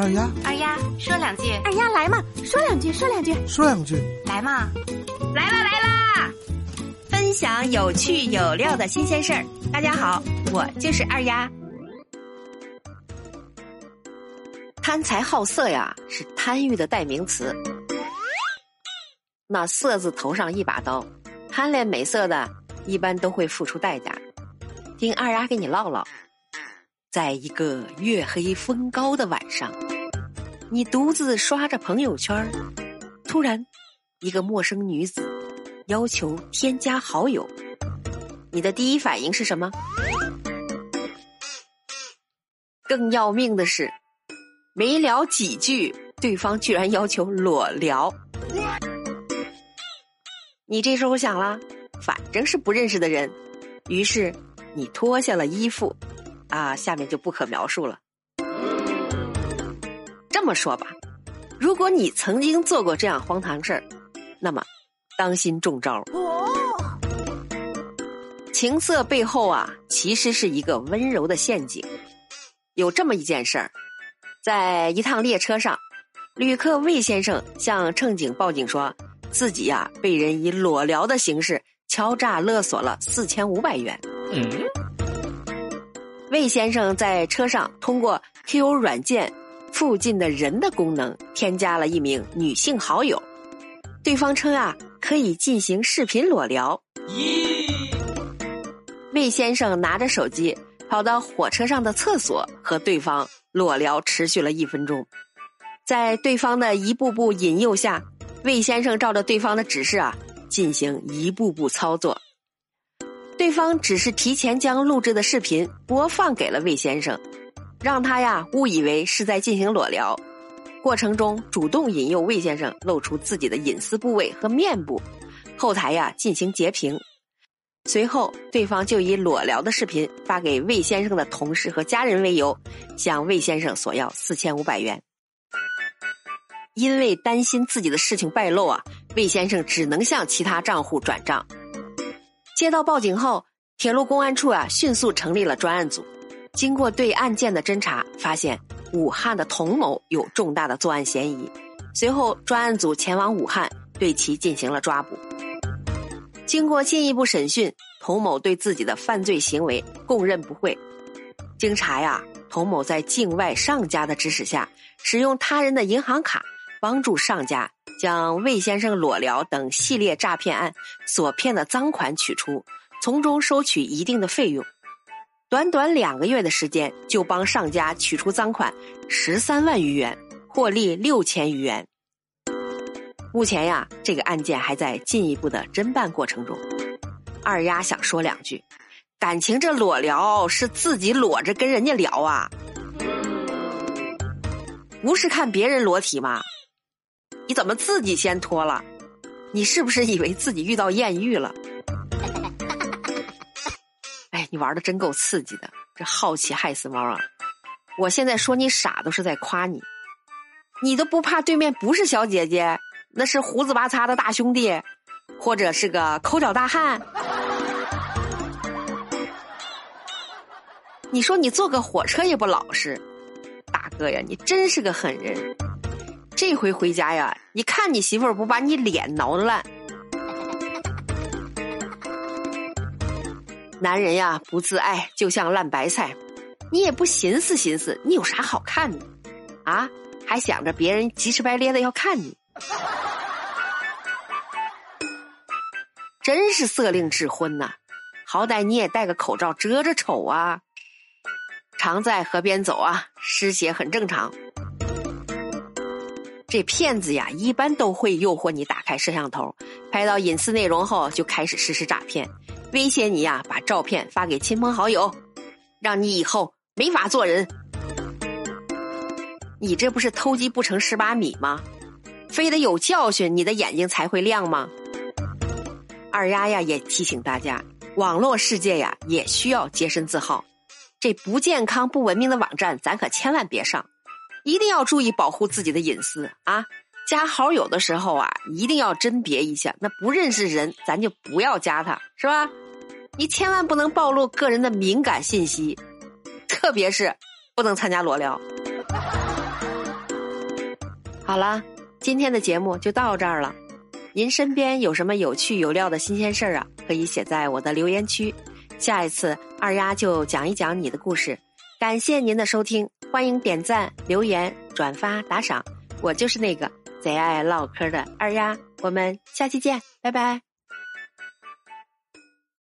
二丫，二丫说两句，二丫来嘛，说两句，说两句，说两句，来嘛，来啦来啦！分享有趣有料的新鲜事儿。大家好，我就是二丫。贪财好色呀，是贪欲的代名词。那色字头上一把刀，贪恋美色的，一般都会付出代价。听二丫给你唠唠。在一个月黑风高的晚上，你独自刷着朋友圈，突然，一个陌生女子要求添加好友，你的第一反应是什么？更要命的是，没聊几句，对方居然要求裸聊。你这时候想了，反正是不认识的人，于是你脱下了衣服。啊，下面就不可描述了。这么说吧，如果你曾经做过这样荒唐事儿，那么当心中招。情色背后啊，其实是一个温柔的陷阱。有这么一件事儿，在一趟列车上，旅客魏先生向乘警报警说，自己呀被人以裸聊的形式敲诈勒索了四千五百元。嗯。魏先生在车上通过 QQ 软件“附近的人”的功能添加了一名女性好友，对方称啊可以进行视频裸聊。魏先生拿着手机跑到火车上的厕所和对方裸聊，持续了一分钟。在对方的一步步引诱下，魏先生照着对方的指示啊进行一步步操作。对方只是提前将录制的视频播放给了魏先生，让他呀误以为是在进行裸聊，过程中主动引诱魏先生露出自己的隐私部位和面部，后台呀进行截屏，随后对方就以裸聊的视频发给魏先生的同事和家人为由，向魏先生索要四千五百元。因为担心自己的事情败露啊，魏先生只能向其他账户转账。接到报警后，铁路公安处啊迅速成立了专案组。经过对案件的侦查，发现武汉的童某有重大的作案嫌疑。随后，专案组前往武汉，对其进行了抓捕。经过进一步审讯，童某对自己的犯罪行为供认不讳。经查呀，童某在境外上家的指使下，使用他人的银行卡，帮助上家。将魏先生裸聊等系列诈骗案所骗的赃款取出，从中收取一定的费用。短短两个月的时间，就帮上家取出赃款十三万余元，获利六千余元。目前呀，这个案件还在进一步的侦办过程中。二丫想说两句，感情这裸聊是自己裸着跟人家聊啊，不是看别人裸体吗？你怎么自己先脱了？你是不是以为自己遇到艳遇了？哎，你玩的真够刺激的，这好奇害死猫啊！我现在说你傻，都是在夸你。你都不怕对面不是小姐姐，那是胡子八擦的大兄弟，或者是个抠脚大汉？你说你坐个火车也不老实，大哥呀，你真是个狠人。这回回家呀，你看你媳妇儿不把你脸挠烂。男人呀，不自爱就像烂白菜，你也不寻思寻思，你有啥好看的？啊，还想着别人急赤白咧的要看你，真是色令智昏呐！好歹你也戴个口罩遮着丑啊。常在河边走啊，湿鞋很正常。这骗子呀，一般都会诱惑你打开摄像头，拍到隐私内容后，就开始实施诈骗，威胁你呀，把照片发给亲朋好友，让你以后没法做人。你这不是偷鸡不成蚀把米吗？非得有教训，你的眼睛才会亮吗？二丫呀，也提醒大家，网络世界呀，也需要洁身自好，这不健康、不文明的网站，咱可千万别上。一定要注意保护自己的隐私啊！加好友的时候啊，一定要甄别一下，那不认识人，咱就不要加他，是吧？你千万不能暴露个人的敏感信息，特别是不能参加裸聊。好了，今天的节目就到这儿了。您身边有什么有趣有料的新鲜事儿啊？可以写在我的留言区，下一次二丫就讲一讲你的故事。感谢您的收听，欢迎点赞、留言、转发、打赏。我就是那个贼爱唠嗑的二丫，我们下期见，拜拜。